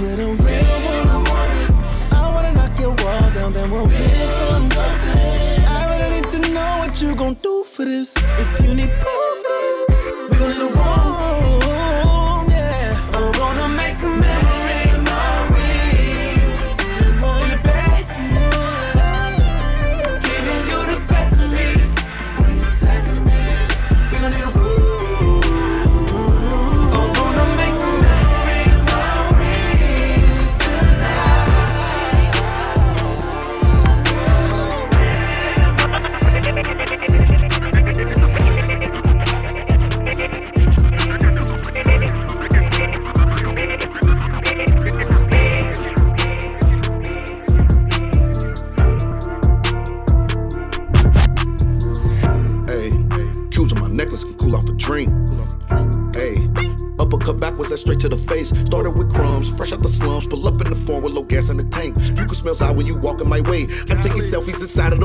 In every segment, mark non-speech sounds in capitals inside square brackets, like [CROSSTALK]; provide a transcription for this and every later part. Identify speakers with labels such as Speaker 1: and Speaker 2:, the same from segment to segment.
Speaker 1: with
Speaker 2: a when you walk in
Speaker 3: my way. I'm taking selfies inside of the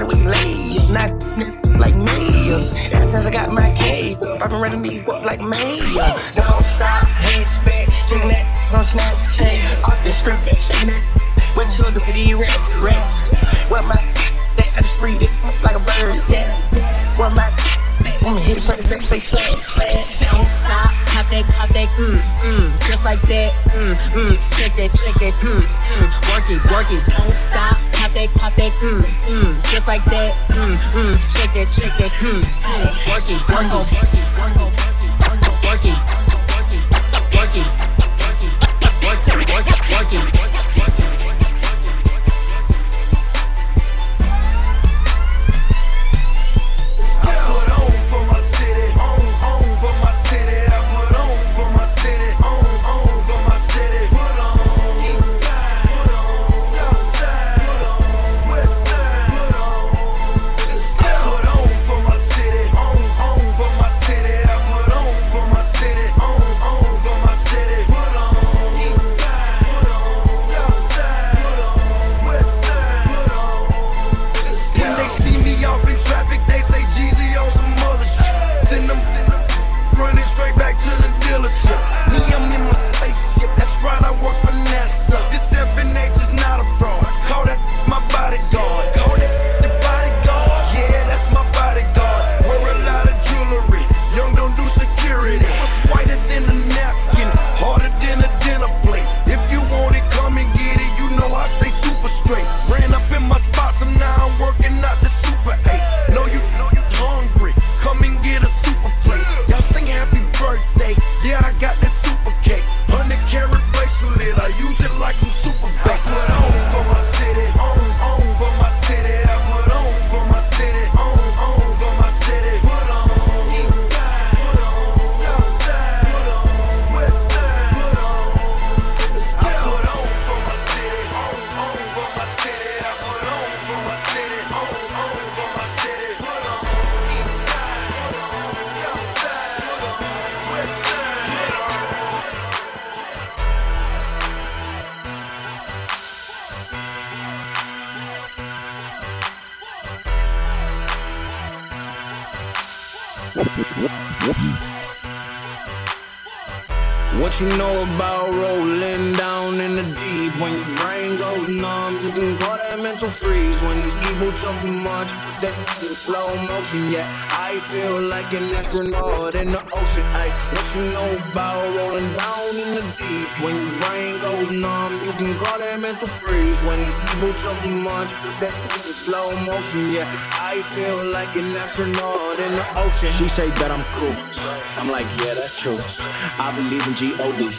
Speaker 3: The
Speaker 4: spot where lay. Not like mayors. Ever since I got my cave, I've been to meet up like mayor. Don't stop, head spec, taking that on Snapchat. Off the script and shaking that. What you do for the rest? What my that I just breathe it like a bird. Yeah. What my I'ma hit it from the back, say slash, slash.
Speaker 5: Don't stop, pop that, pop that, mm, mm, just like that, mm, mm, shake that, shake that, mm, mm, work it, work it. Don't stop, pop that, pop that, mm, mm, just like that, mm, mm, shake that, shake that, mm, mm, work it, work it, work it, work it, work it, work it, work it,
Speaker 6: Talk too much, that in slow motion. Yeah, I feel like an astronaut in the ocean. She say that I'm cool. I'm like, yeah, that's true. I believe in G-O-D.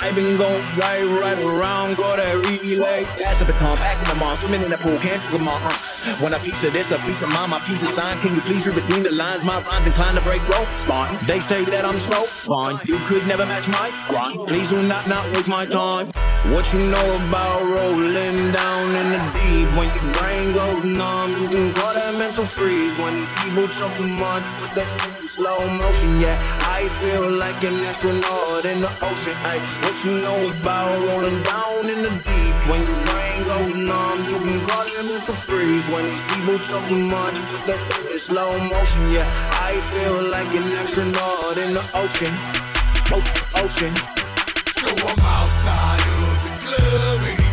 Speaker 6: I been going right, right around, go that relay. Pass the baton, back in the mall, swimming in the pool, can't come on. Uh. When a piece of this, a piece of mine, my piece of sign. Can you please read between the lines? My rhymes inclined to break rope. Fine. They say that I'm slow. Fine. You could never match my grind. Please do not not waste my time. What you know about rolling down in the deep? When your brain goes numb, you can call that mental freeze. When these people talk too much, put that in slow motion. Yeah, I feel like an astronaut in the ocean. Ay, what you know about rolling down in the deep? When your brain goes numb, you can call that mental freeze. When these people talk too much, that in slow motion. Yeah, I feel like an astronaut in the ocean. Ocean.
Speaker 7: So I'm outside of
Speaker 8: the club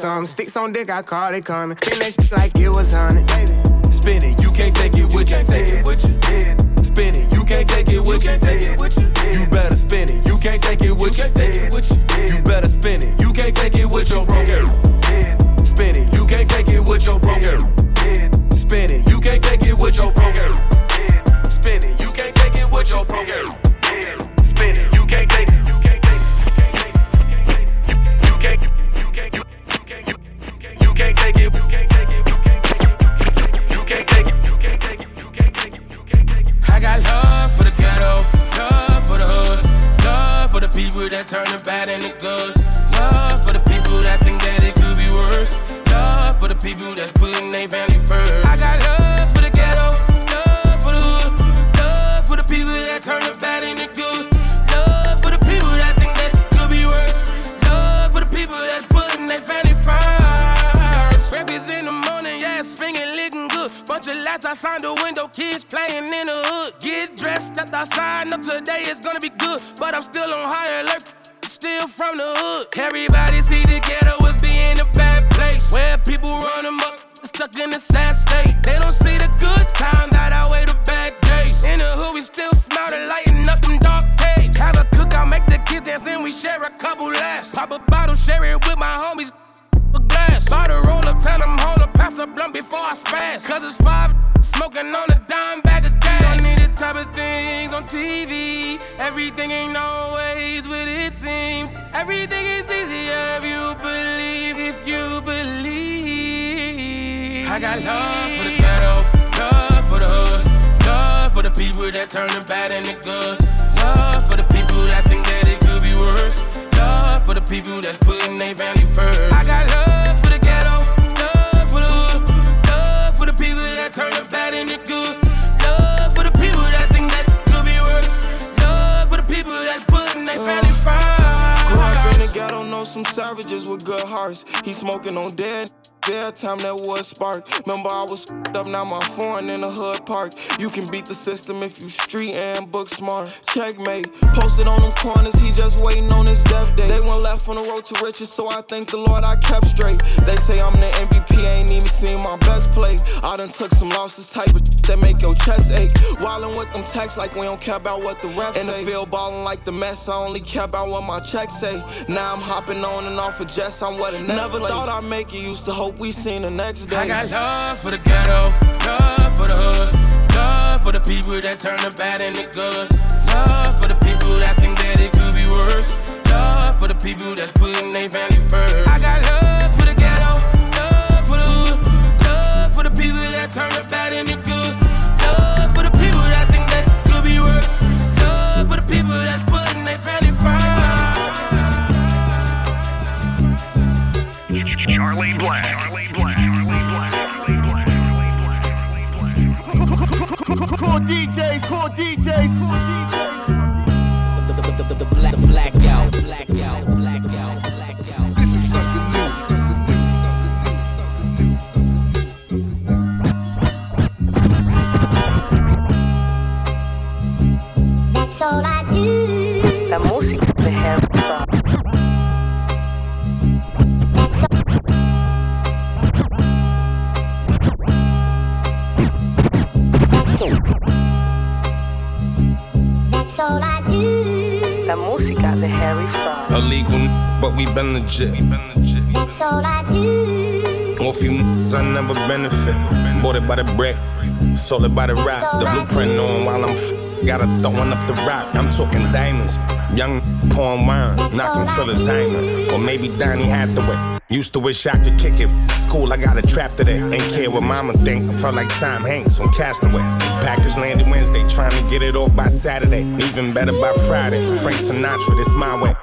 Speaker 8: some. Sticks on dick, I call it coming. Spin that shit like it was honey, baby.
Speaker 9: Spin it, you can't take it with you. Take it with you. Spin it, you can't take it with you. Take it with you. You better spin it, you can't take it with you. Take it with you. You better spin it, you can't take it with your broker. Spin it, you can't take it with your broker. Spin it, you can't take it with your broker. Spin it, you can't take it with your broker. Spin
Speaker 10: love for the hood, love for the people that turn the bad into good, love for the people that think that it could be worse, love for the people that's putting their family first. I got of lights outside the window, kids playing in the hood. Get dressed, stepped outside, know today is gonna be good. But I'm still on high alert, still from the hood. Everybody see the ghetto as being a bad place. Where people run them up, stuck in a sad state. They don't see the good times that I outweigh the bad days. In the hood, we still smell the lighting up them dark caves. Have a cookout, make the kids dance, and we share a couple laughs. Pop a bottle, share it with my homies a glass. Buy the roll up, tell them hold up, pass a blunt before I spaz. Cause it's five smoking on a dime bag of gas. Don't need the type of things on TV. Everything ain't always what it seems. Everything is easier if you believe, if you believe. I got love for the ghetto, love for the hood, love for the people that turn the bad into good, love for the people that think that it could be worse. Love for the people that's putting their family first. I got love
Speaker 8: some savages with good hearts. He smoking on dead.
Speaker 5: Every time that would spark. Remember, I was up, now my foreign in the hood park. You can beat the system if you street and book smart. Checkmate. Posted on them corners, he just waiting on his death day. They went left on the road to riches, so I thank the Lord I kept straight. They say I'm the MVP, ain't even seen my best play. I done took some losses, type of that make your chest ache. Wildin' with them texts like we don't care about what the refs say. In the field, ballin' like the mess, I only care about what my checks say. Now I'm hopping on and off of jets, I'm what a next Never play. thought I'd make it, used to hope we seen the next day.
Speaker 10: I got love for the ghetto, love for the hood, love for the people that turn the bad into good, love for the people that think that it could be worse, love for the people that's putting their family first. I got love for the ghetto, love for the hood, love for the people that turn the bad
Speaker 11: we been legit.
Speaker 12: That's all I do.
Speaker 11: Off you, I never benefit. Bought it by the brick, sold it by the rock. The blueprint on while I'm f- got her throwing up the rock. I'm talking diamonds. Young pouring wine, knocking Phyllis Hyman. Or maybe Donny Hathaway. Used to wish I could kick it. School, I got a trap to that. Ain't care what mama think. I felt like Tom Hanks on Castaway. Package landed Wednesday, trying to get it off by Saturday. Even better by Friday. Frank Sinatra, this my way.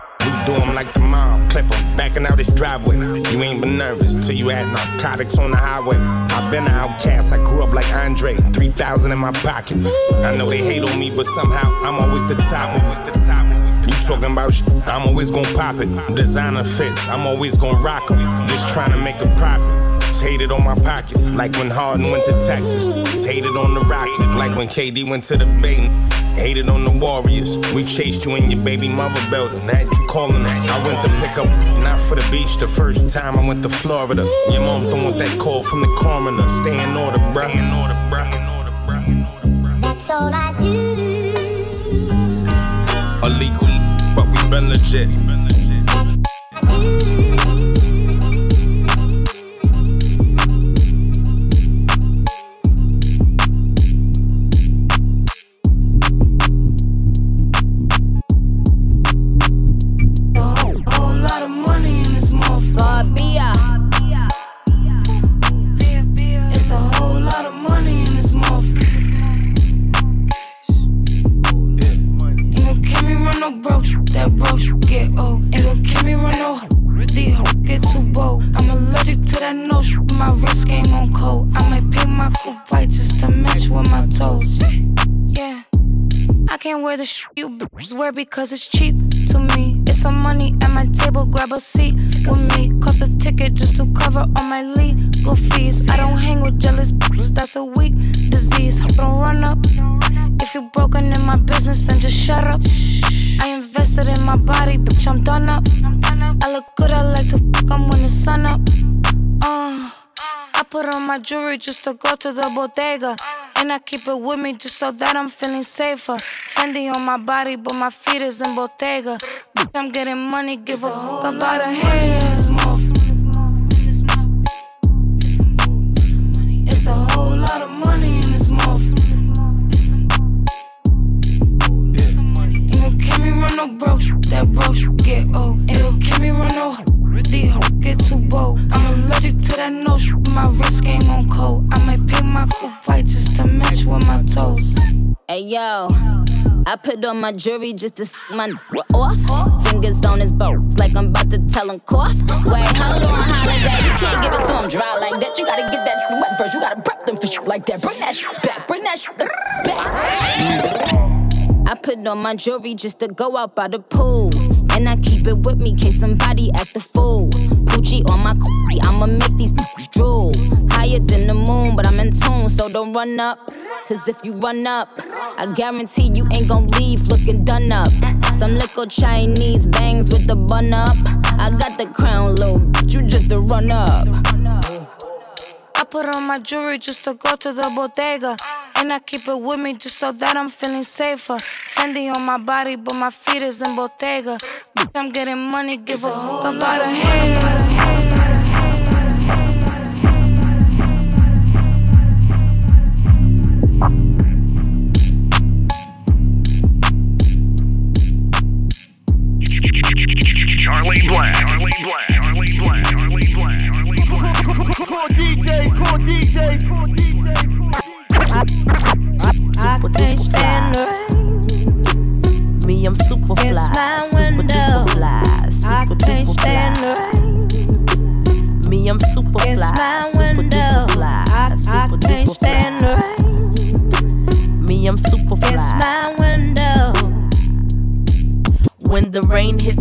Speaker 11: Do 'em like the mob, clip backing out his driveway. You ain't been nervous till you had narcotics on the highway. I've been an outcast, I grew up like Andre, 3,000 in my pocket. I know they hate on me, but somehow I'm always the top. Always the top. You talking about sh- I'm always gonna pop it. Designer fits, I'm always gonna rock 'em. Just trying to make a profit. Just Hated on my pockets, like when Harden went to Texas. Hated on the Rockets, like when KD went to the Bay. Hated on the Warriors. We chased you in your baby mother building. Had you calling that. I went to pick up, not for the beach. The first time I went to Florida. Your moms don't want that call from the coroner. Stay in order, bruh. Stay in order, bruh.
Speaker 12: That's all I do.
Speaker 11: Illegal, but we been legit.
Speaker 13: A you bitches wear because it's cheap to me. It's some money at my table, grab a seat with me. Cost a ticket just to cover all my legal fees. I don't hang with jealous bitches, that's a weak disease. Don't run up. If you're broken in my business, then just shut up. I invested in my body, bitch, I'm done up. I look good, I like to fuck 'em when the sun up. Uh, I put on my jewelry just to go to the bodega. And I keep it with me just so that I'm feeling safer. Fendi on my body, but my feet is in Bottega. I'm getting money, give a fuck about a haters. It's a whole lot of money in this motherfucker. Ain't gon' kill me run no broke, that broke get old. Ain't gon' kill me run no hoes get too bold. I'm allergic to that no my wrist game on cold. I might paint my coupe white just to match with my toes.
Speaker 14: Hey yo, I put on my jewelry just to s my n- off. Fingers on his bones like I'm about to tell him cough. Wait, hold on, holiday. You can't give it to him dry like that. You gotta get that wet first. You gotta prep them for shit like that. Bring that shit back. Bring that shit back. I put on my jewelry just to go out by the pool. And I keep it with me, case somebody act the fool. Poochie on my cookie, I'ma make these niggas drool. Higher than the moon, but I'm in tune, so don't run up. Cause if you run up, I guarantee you ain't gon' leave looking done up. Some little Chinese bangs with the bun up. I got the crown low, but you just a run up.
Speaker 13: I put on my jewelry just to go to the bodega. And I keep it with me just so that I'm feeling safer. Fendi on my body, but my feet is in Bottega. I'm getting money, give a hook about a hands.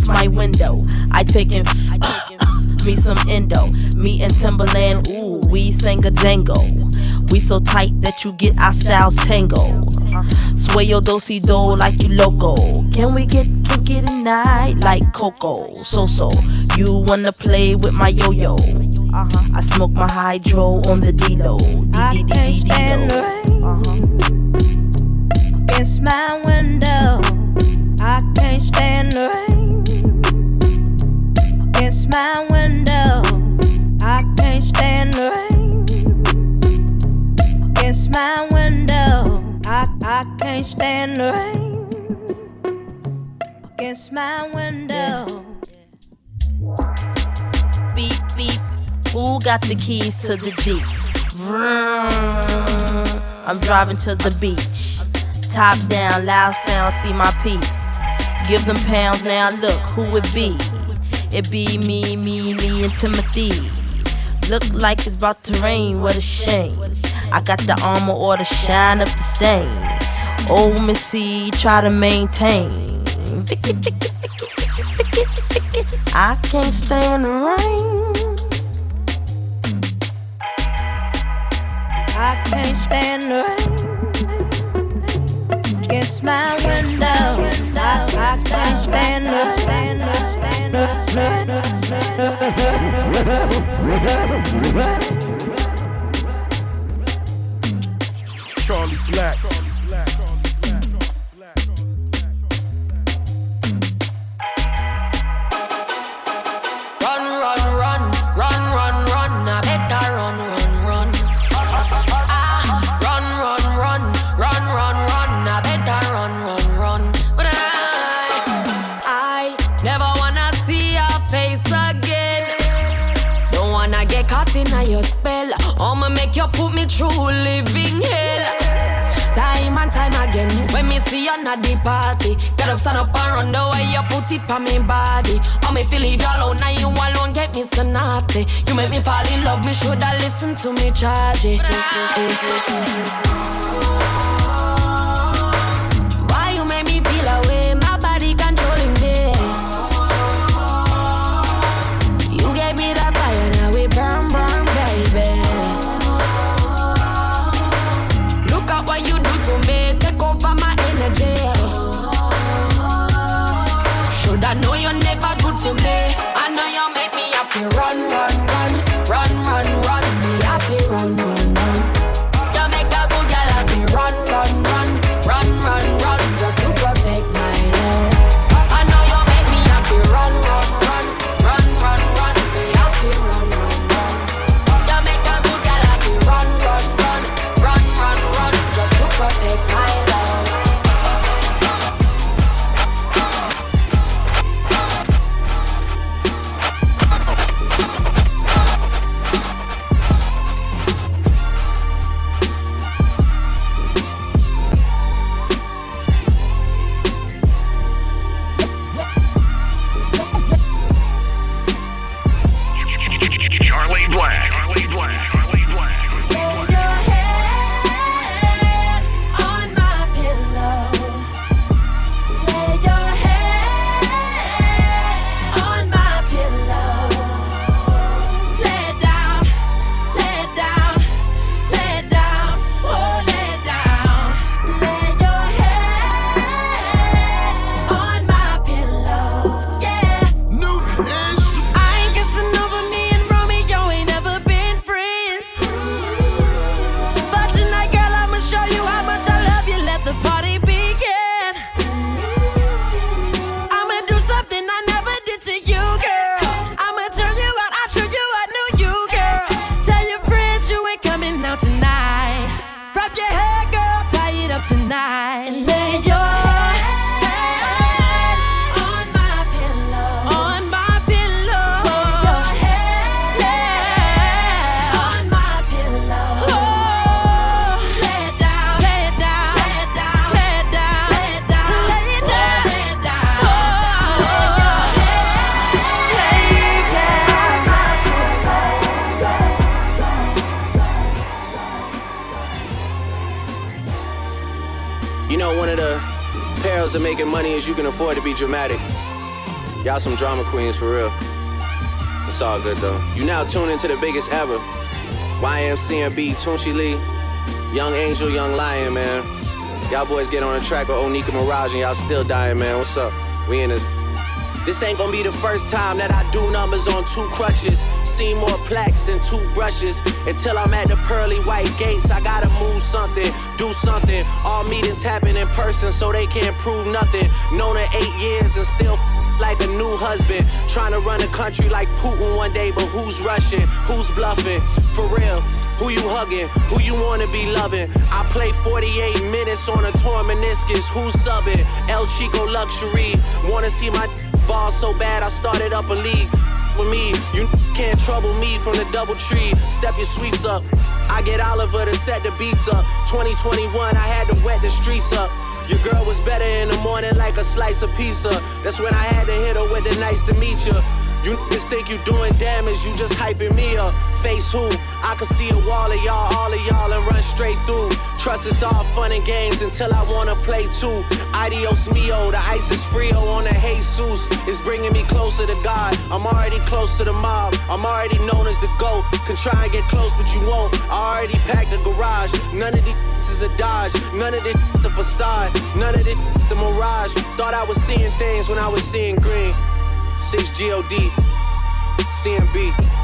Speaker 15: My window, I
Speaker 16: take me some endo. Me and Timbaland, ooh, we sang a Django. We so tight that you get our styles tango. Sway your dosey do like you loco. Can we get kinky tonight like Coco? So so, you wanna play with my yo yo? I smoke my hydro on the
Speaker 15: can't stand the rain. It's my window. I can't stand the rain. It's my window. I can't stand the rain. Against my window. I, I can't stand the rain. Against my window.
Speaker 16: Beep beep. Who got the keys to the Jeep? Vroom. I'm driving to the beach. Top down, loud sound, see my peeps. Give them pounds now, look who it be. It be me, me, me, and Timothy. Look like it's about to rain, what a shame. I got the armor or to shine up the stain. Old Missy, try to maintain. Vicky, Vicky, Vicky, Vicky, Vicky, Vicky. I can't stand the rain.
Speaker 15: I can't stand the rain. against my window. I, can't stand the
Speaker 17: Charlie
Speaker 18: Blac. Me through living hell. Time and time again, when me see you at the party, get up, stand up and run the way you put it on me body. Oh, me feel it alone, now you alone get me so naughty. You make me fall in love, me shoulda listen to me charge it. Eh.
Speaker 19: the party of making money is you can afford to be dramatic. Y'all some drama queens for real. It's all good though. You now tune into the biggest ever. YMCMB, Tunechi Lee, Young Angel, Young Lion, man. Y'all boys get on the track with Onika Mirage and y'all still dying, man. What's up? We in this. This ain't gonna be the first time that I do numbers on two crutches. Seen more plaques than two brushes. Until I'm at the pearly white gates, I gotta move something, do something. All meetings happen in person, so they can't prove nothing. Known her eight years and still like a new husband. Trying to run a country like Putin one day, but who's rushing? Who's bluffing? For real. Who you hugging? Who you wanna be loving? I play 48 minutes on a torn meniscus. Who's subbing? El Chico Luxury. Wanna see my ball so bad I started up a league with me. You can't trouble me from the double tree. Step your sweets up. I get Oliver to set the beats up. 2021, I had to wet the streets up. Your girl was better in the morning like a slice of pizza. That's when I had to hit her with the nice to meet you. You niggas think you doing damage, you just hyping me up. Face who? I can see a wall of y'all, all of y'all, and run straight through. Trust it's all fun and games until I wanna play too. Adios mio, the ice is frio on the Jesus. It's bringing me closer to God. I'm already close to the mob. I'm already known as the GOAT. Can try and get close, but you won't. I already packed the garage. None of these [LAUGHS] is a dodge. None of this [LAUGHS] the facade. None of this the mirage. Thought I was seeing things when I was seeing green. 6 God, CMB.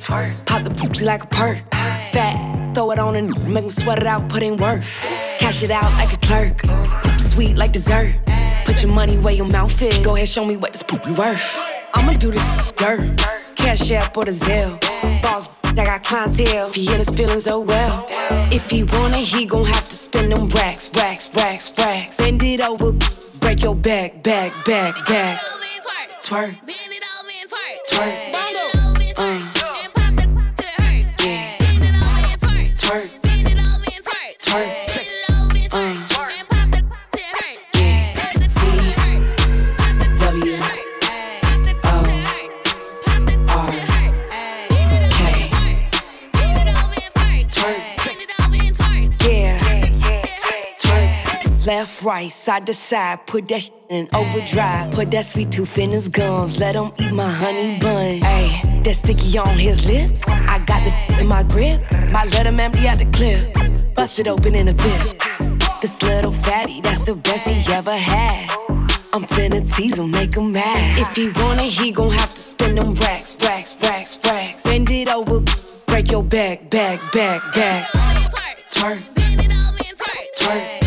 Speaker 20: Twerk. Pop the pussy like a perk. Fat, throw it on and make me sweat it out, put in work. Cash it out like a clerk. Sweet like dessert. Put your money where your mouth is. Go ahead, show me what this pussy worth. I'ma do the dirt. Cash app or the Zelle. Boss, I got clientele. If he in his feelings, oh well. If he want it, he gon' have to spend them racks, racks, racks, racks. Bend it over, break your back, back, back, back. Bend it over and twerk. Bend it over and twerk. Uh. Left, right, side to side, put that shit in overdrive. Put that sweet tooth in his gums, let him eat my honey bun. Ayy, that sticky on his lips. I got the in my grip, might let him empty out the clip. Bust it open in a bit. This little fatty, that's the best he ever had. I'm finna tease him, make him mad. If he want it, he gon' have to spend them racks, racks, racks, racks. Bend it over, break your back, back, back, back. Twerk. Twerk. Uh.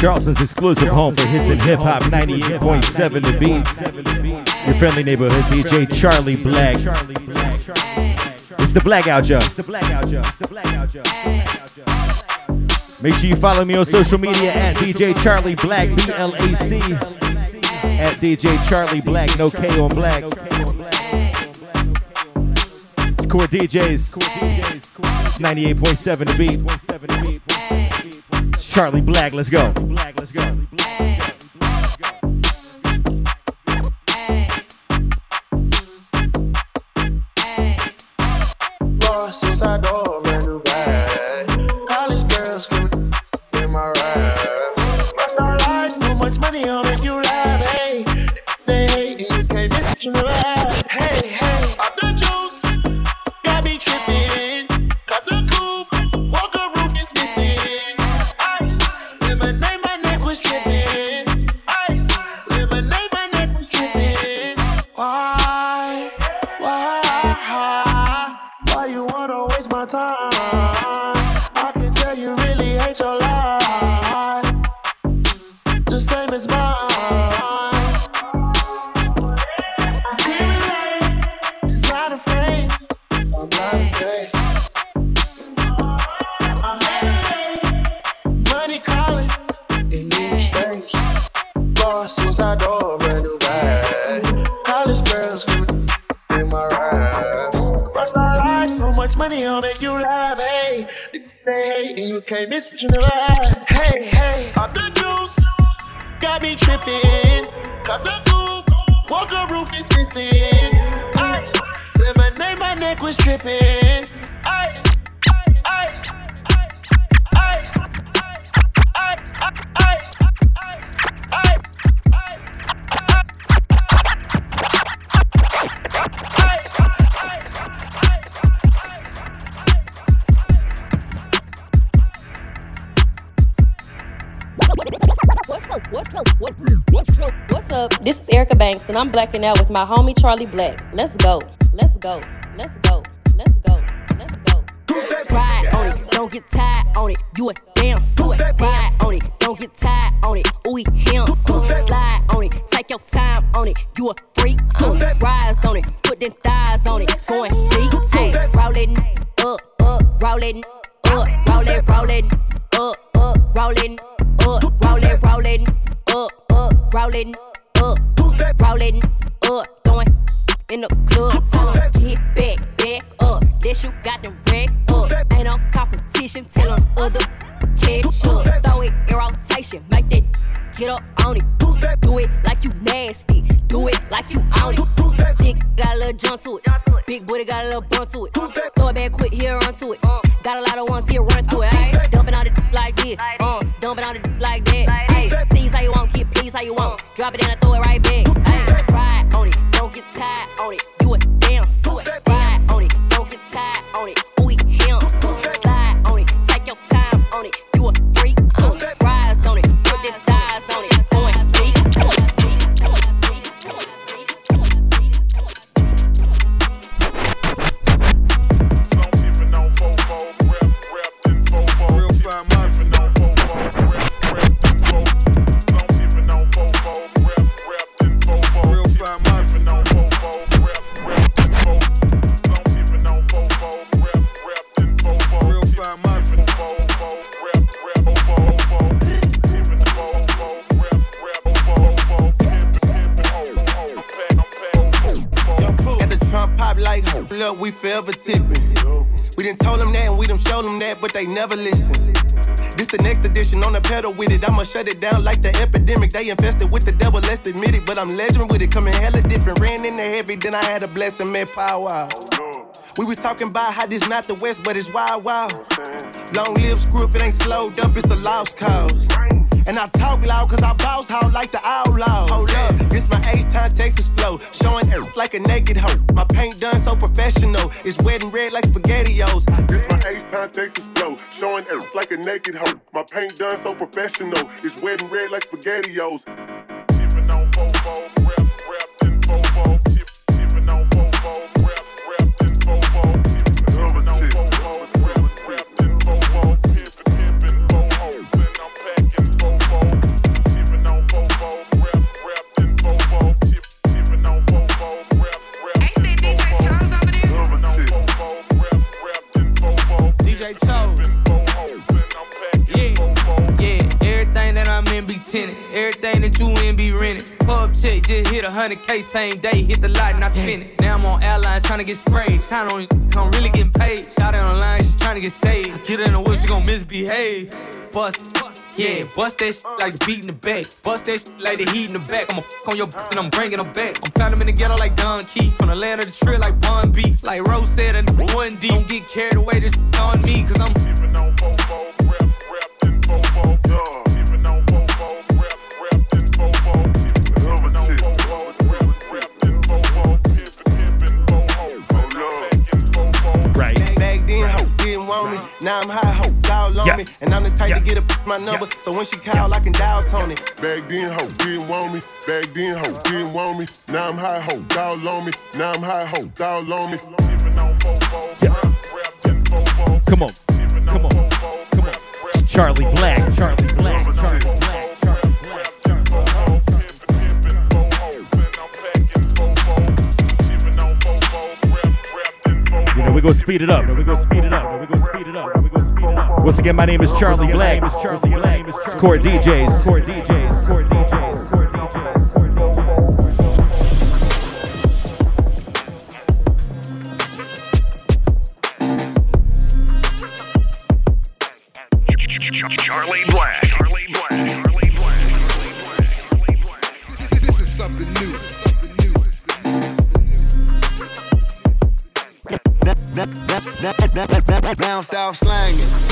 Speaker 21: Charleston's exclusive home for hits and hip hop 98.7 The Beat. Your friendly neighborhood DJ Charlie Blac. It's the Blac Out Joe. It's the Blac Out Joe. It's the Blac Out Joe. Make sure you follow me on social media at DJ Charlie Blac, B L A C. At DJ Charlie Blac, no K on Blac. It's Core DJs. 98.7 the beat. Charlie Blac, let's go.
Speaker 6: Since I go a brand money, calling in these days. Bosses, I'll make you laugh. Hey, they hate and you can't miss what you never had. Hey, hey, off the juice, got me tripping. Cut the coupe, walker roof is missing. Ice, lemonade, my neck was tripping. Ice, ice, ice, ice, ice, ice, ice.
Speaker 22: Ice ice ice what's up? What's up? What's up? What's up? This is Erica Banks, and I'm blacking out with my homie Charlie Blac. Let's go. Let's go. Let's go. Let's go. Let's go.
Speaker 20: Ride on it, don't get tired on it. You a damn suit. Ride on it, don't get tired on it. Ooh, he him. Slide on it, take your time on it. You a freak too. Rise on it, put them thighs on it. Going deep too. Rollin' up, up, rollin' up, rollin', rollin' up, up, rollin' up, rollin', rollin' up, up, rollin' up, rollin' up, throwing in the club.
Speaker 23: Shut it down like the epidemic. They infested with the devil, let's admit it. But I'm legend with it, coming hella different. Ran in the heavy, then I had a blessing, man, power. We was talking about how this not the West, but it's wild, wild. Long live screw if it ain't slowed up, it's a lost cause. And I talk loud cause I bounce out like the outlaw. Hold up, this my H-Town Texas flow. Showing it like a naked hoe. My paint done so professional. It's wet and red like spaghettios.
Speaker 24: This my H-Town Texas flow. Showing it like a naked hoe. My paint done so professional. It's wet and red like spaghettios.
Speaker 23: 100k same day, hit the lot and I spin it. Now I'm on airline trying to get sprayed. Shine on I'm really getting paid. Shout out online, she's trying to get saved. Get in the whip, she gon' misbehave. Bust, yeah, bust that shit like the beat in the back. Bust that shit like the heat in the back. I'ma fuck on your and I'm bringing them back. I'm them in the ghetto like Don Key. From the land of the tree like Bun B. Like Rose said, a one D. Don't get carried away, this on me, cause I'm.
Speaker 21: Right.
Speaker 25: Want me. Now I'm high, hoe all on
Speaker 24: Yeah.
Speaker 25: me. And I'm the type to get a my number. So when she call, I can dial Tony.
Speaker 24: Back then, hoe didn't want me. Back then, hoe didn't want me. Now I'm high, hoe all on me. Now I'm high, hoe all on me.
Speaker 21: Come on. Come on. Come on. Charlie Blac. Charlie Blac. Charlie Blac. We go speed it up. We go speed it up. We go speed it up. We go speed it up. Once again, my name is Charlie Blac. Charlie Blac. It's. Core DJs. Core DJs.
Speaker 25: South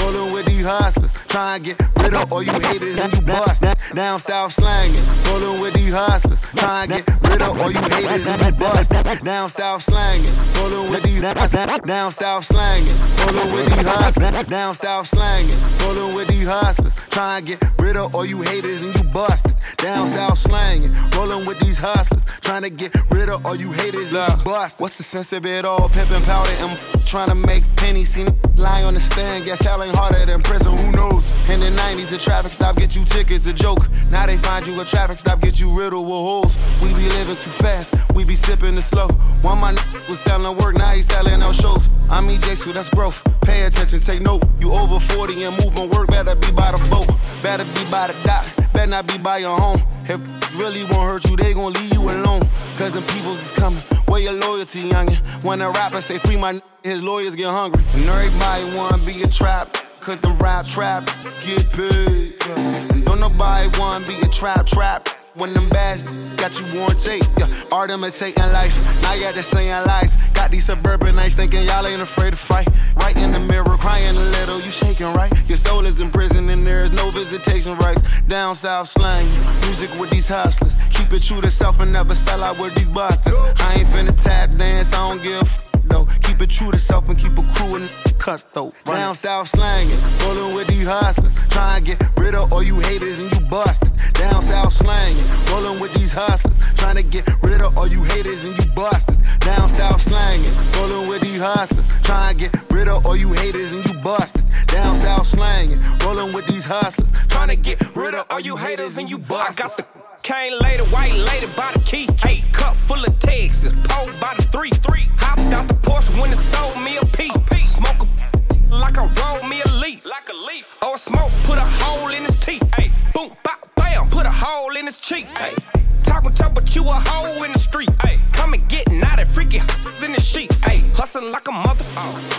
Speaker 25: Try and get rid of all you haters and you bust. Down south slanging, rolling with these hustlers. Try and get rid of all you haters and you bust. Down south slanging, rolling with these hustlers. Down south slanging, rolling with these hustlers. Down south slanging, rolling with these hustlers. Try and get rid of all you haters and you bust. Down south slanging, rolling with these hustlers. Trying to get rid of all you haters and you bust. What's the sense of it all? Pimping powder and trying to make pennies. See lie on the stand, guess hell ain't harder than prison. Who knows? In the 90s, the traffic stop get you tickets, a joke. Now they find you a traffic stop, get you riddled with holes. We be living too fast, we be sipping the slow. One my was selling work, now he selling no shows. I'm EJ, so that's growth. Pay attention, take note. You over 40 and moving work, better be by the boat. Better be by the dock, better not be by your home. If really won't hurt you, they gon' leave you alone. Cause them peoples is coming. Where your loyalty, youngin'? When a rapper say free my his lawyers get hungry. And everybody wanna be a trap. Cause them rap trap get paid. And don't nobody wanna be a trap trap. When them bags got you on tape, yeah. art imitating life. Now you got the saying lies. Got these suburban nights thinking y'all ain't afraid to fight. Right in the mirror, crying a little, you shaking right. Your soul is in prison and there is no visitation rights. Down south slang, music with these hustlers. Keep it true to self and never sell out with these busters. I ain't finna tap dance, I don't give though. Keep it true to self and keep a crew and cut though. Down south slanging, rolling with these hustlers. Try and get rid of all you haters and you busted. Down south slanging, rolling with these hustlers. Trying to get rid of all you haters and you busted. Down south slanging, rolling with these hustlers. Try and get rid of all you haters and you busted. Down south slanging, rolling with these hustlers. Trying to get rid of all you haters and you busted.
Speaker 26: I got the cane lady, white lady by the key. Eight cup full of Texas, pole by the three. Three hopped out the Porsche when it sold me a P. Smoke a like I rolled me a leaf. Like a leaf. Or smoke, put a hole in his teeth. Ay, boom, bop, bam, put a hole in his cheek. Ay, talking tough, but you a hole in the street. Ay, come and get out of freaky in the sheets. Ay, hustling like a mother.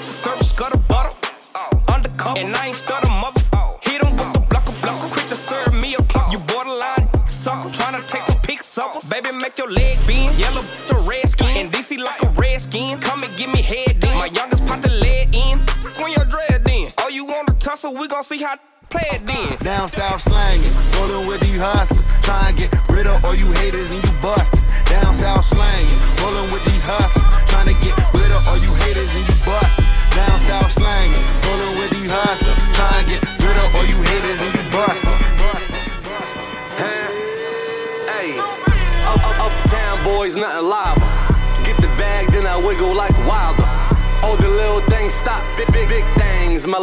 Speaker 26: Search scuttle butter. Undercover. And I ain't stutter your leg bend. Yellow to red skin. And DC like a red skin. Come and give me head then. My youngest pot the lead in. When your dread then. Oh, you want to tussle? We gon' see how play it then.
Speaker 25: Down south slanging, rolling with these hustlers. Try and get rid of all you haters and you busted. Down south slanging, rolling with these hustlers.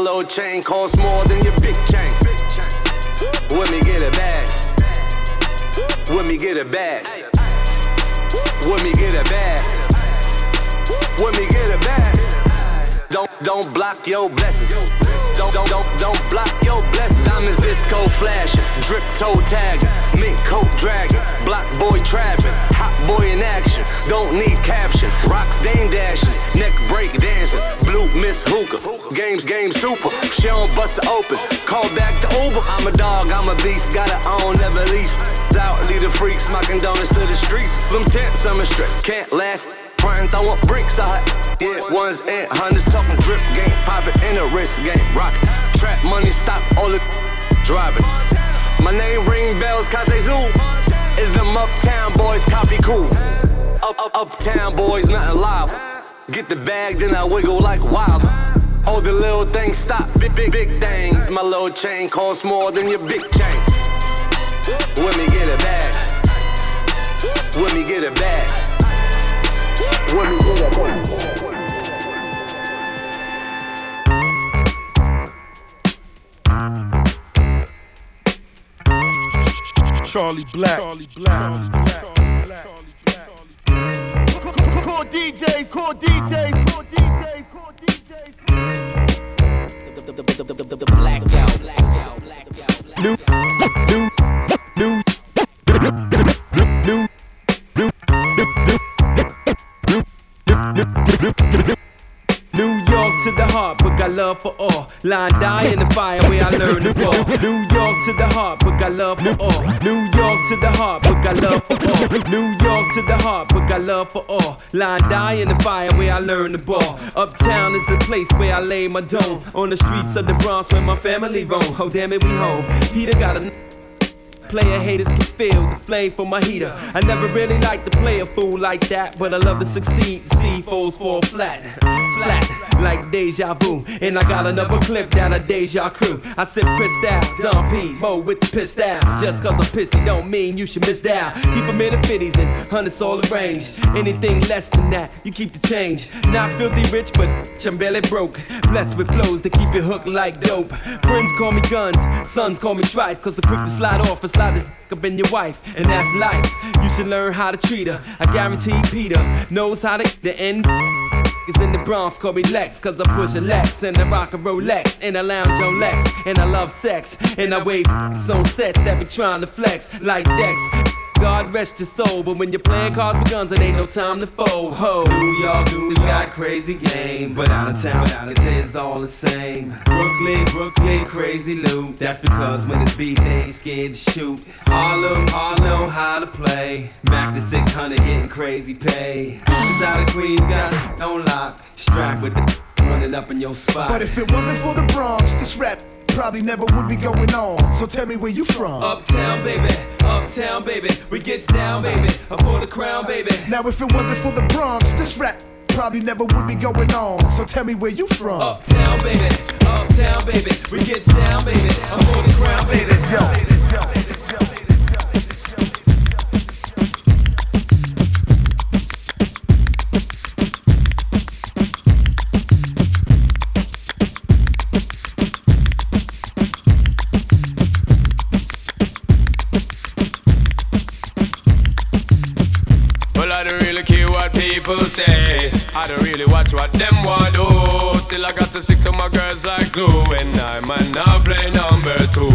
Speaker 3: My chain costs more than your big chain. With me get a bag. With me get a bag. With me get a bag. With me get a bag. Don't don't block your blessings. Don't, don't, don't, don't block your blessings. Diamonds disco flashing, drip toe tagging, mink coat dragging, block boy trapping, hot boy in action. Don't need caption. Rocks dame dashing, neck break dancing, blue miss hookah. Games, game super. She don't bust it open. Call back the Uber. I'm a dog, I'm a beast. Gotta own, never least. Out, lead the freaks, smocking donuts to the streets. Them tents, I'm a strip, can't last. Frontin' throwin' bricks out. Yeah, ones and hundreds talking drip game, poppin' in a wrist game, rockin'. Trap money, stop all the driving. My name ring bells, Kase Zoo. Is them uptown boys copy cool? Up, up, uptown boys, nothing live. Get the bag, then I wiggle like wild. All the little things stop, big, big, big things. My little chain costs more than your big chain. When me get a bag. When me get a bag.
Speaker 17: Charlie Blac. Charlie Blac. Call DJs, call DJs, call DJs, call
Speaker 27: New, new, new, new, New York to the heart, but got love for all. Line die in the fire where I learn the ball. New York to the heart, but got love for all. New York to the heart, but got love for all. New York to the heart, but got love for all. Line die in the fire where I learn the ball. Uptown is the place where I lay my dome. On the streets of the Bronx where my family roam. Oh damn it, we home. Peter got a Player haters can feel the flame from my heater. I never really like to play a fool like that, but I love to succeed. See foes fall flat, flat like deja vu. And I got another clip down a deja crew. I said pissed out, P, Mo with the pissed out. Just cause I'm pissy don't mean you should miss out. Keep 'em in the 50s and hundreds all the range. Anything less than that, you keep the change. Not filthy rich, but I'm barely broke. Blessed with flows that keep you hooked like dope. Friends call me guns, sons call me trife, cause I'm quick to slide off and slide this up in your wife, and that's life. You should learn how to treat her. I guarantee Peter knows how to the end. Is in the Bronx, call me Lex, cause I push a Lex and I rock a Rolex and I lounge on Lex and I love sex and I wave on sets that be trying to flex like Dex. God rest your soul, but when you're playing cards with guns, it ain't no time to fold. Ho, New York, York got crazy game, but out of town, out of it's all the same. Brooklyn, Brooklyn, crazy loot. That's because when it's beat, they ain't scared to shoot. Harlem, know how to play. Mac to 600, getting crazy pay. Cause out of Queens, got on lock. Strapped with the running up in your spot.
Speaker 28: But if it wasn't for the Bronx, this rap probably never would be going on. So tell me where you from.
Speaker 27: Uptown, baby, uptown, baby. We gets down, baby. I'm for the crown, baby.
Speaker 28: Now if it wasn't for the Bronx, this rap probably never would be going on. So tell me where you from.
Speaker 27: Uptown, baby, uptown, baby. We gets down, baby. I'm for the crown, baby.
Speaker 29: Well, people say. I don't really watch what them want do. Still, I got to stick to my girls like glue. And I might not play number two.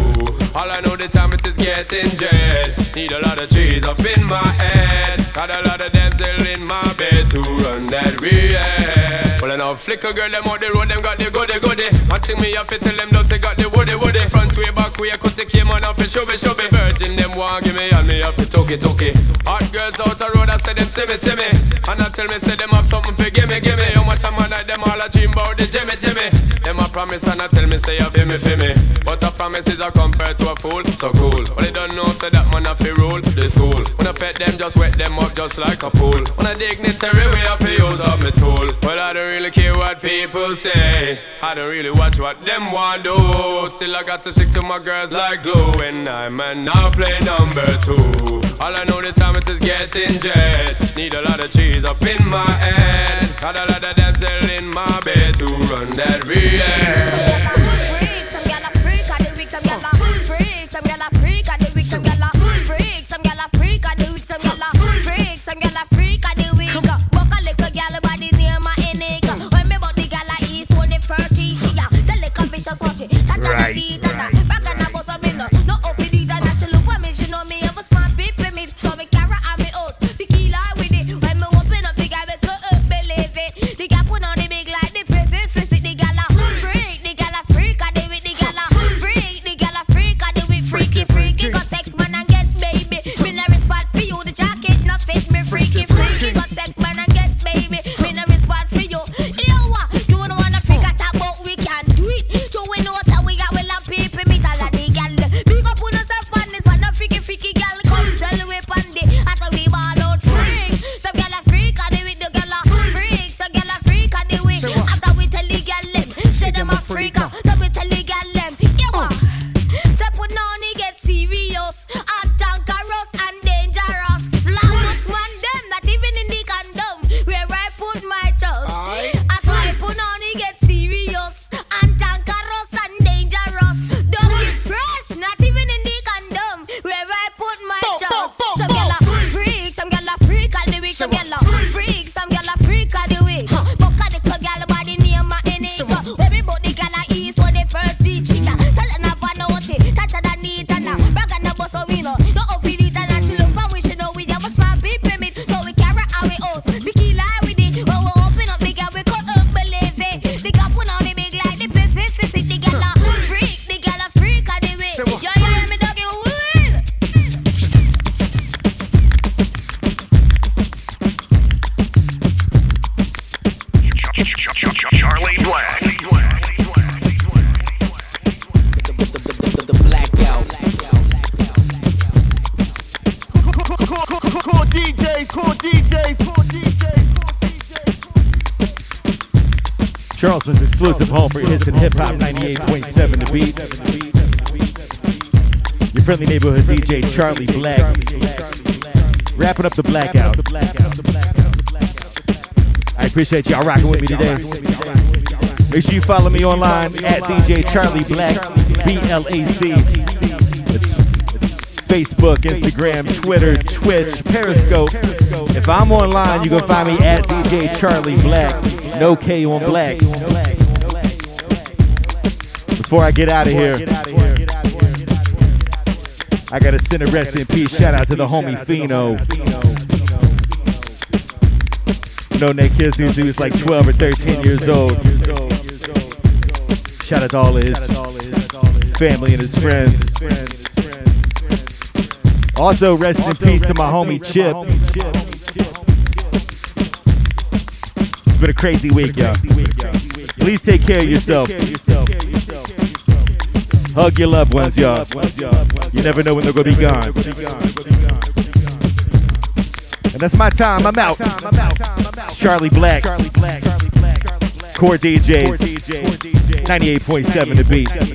Speaker 29: All I know the time it is getting jet. Need a lot of trees up in my head. Got a lot of damsel in my bed to run that real. Well, I know flicker girl, them on the road, them got the goody goody. One thing me have to tell them, don't they got the woody woody. Front way, back way, cause they came on off and show me, show me. Virgin, them want give me, and me have to talk it, talk it. Hot girls out the road, I say them see me, see me. And I tell me, say them have something for gimme, gimme. How much I'm on them all a dream about the Jimmy, Jimmy. Them a promise and I tell me, say you feel me, feel me. But a promise is a compared to a fool, so cool. But they don't know, say that man a fi rule the school. When I pet them, just wet them up just like a pool. When I dignitary way, I fi use up my tool. Well, I don't really care what people say. I don't really watch what them want do. Still, I got to stick to my girls like glue. And I'm man now play number two. All I know the time it is getting jet. Need a lot of cheese up in my head. Got a lot of damsel in my bed to run that real.
Speaker 30: Freak, some gyal a freak, and the weak some gyal a freak, some gyal a freak, and the weak some gyal a freak, right.
Speaker 21: Charleston's exclusive home for hits and hip hop 98.7 The Beat. Your friendly neighborhood DJ Charlie Blac. Wrapping up the Blac Out. I appreciate y'all rocking with me today. Make sure you follow me online at DJ Charlie Blac, B L A C. Facebook, Instagram, Twitter, Twitch, Periscope. If I'm online, you can find me at DJ Charlie Blac. No K on Blac. Before I get out of here, I gotta send a rest in peace shout out to the homie Fino. No that kid since he was like 12 or 13 years old. Shout out to all his family and his friends. Also, rest in peace to my homie Chip. Been a crazy week, y'all. Please take care of yourself. Hug your loved ones, y'all. You never know when they're gonna be gone. And that's my time. I'm out. It's Charlie Blac. Core DJs. 98.7 to beat.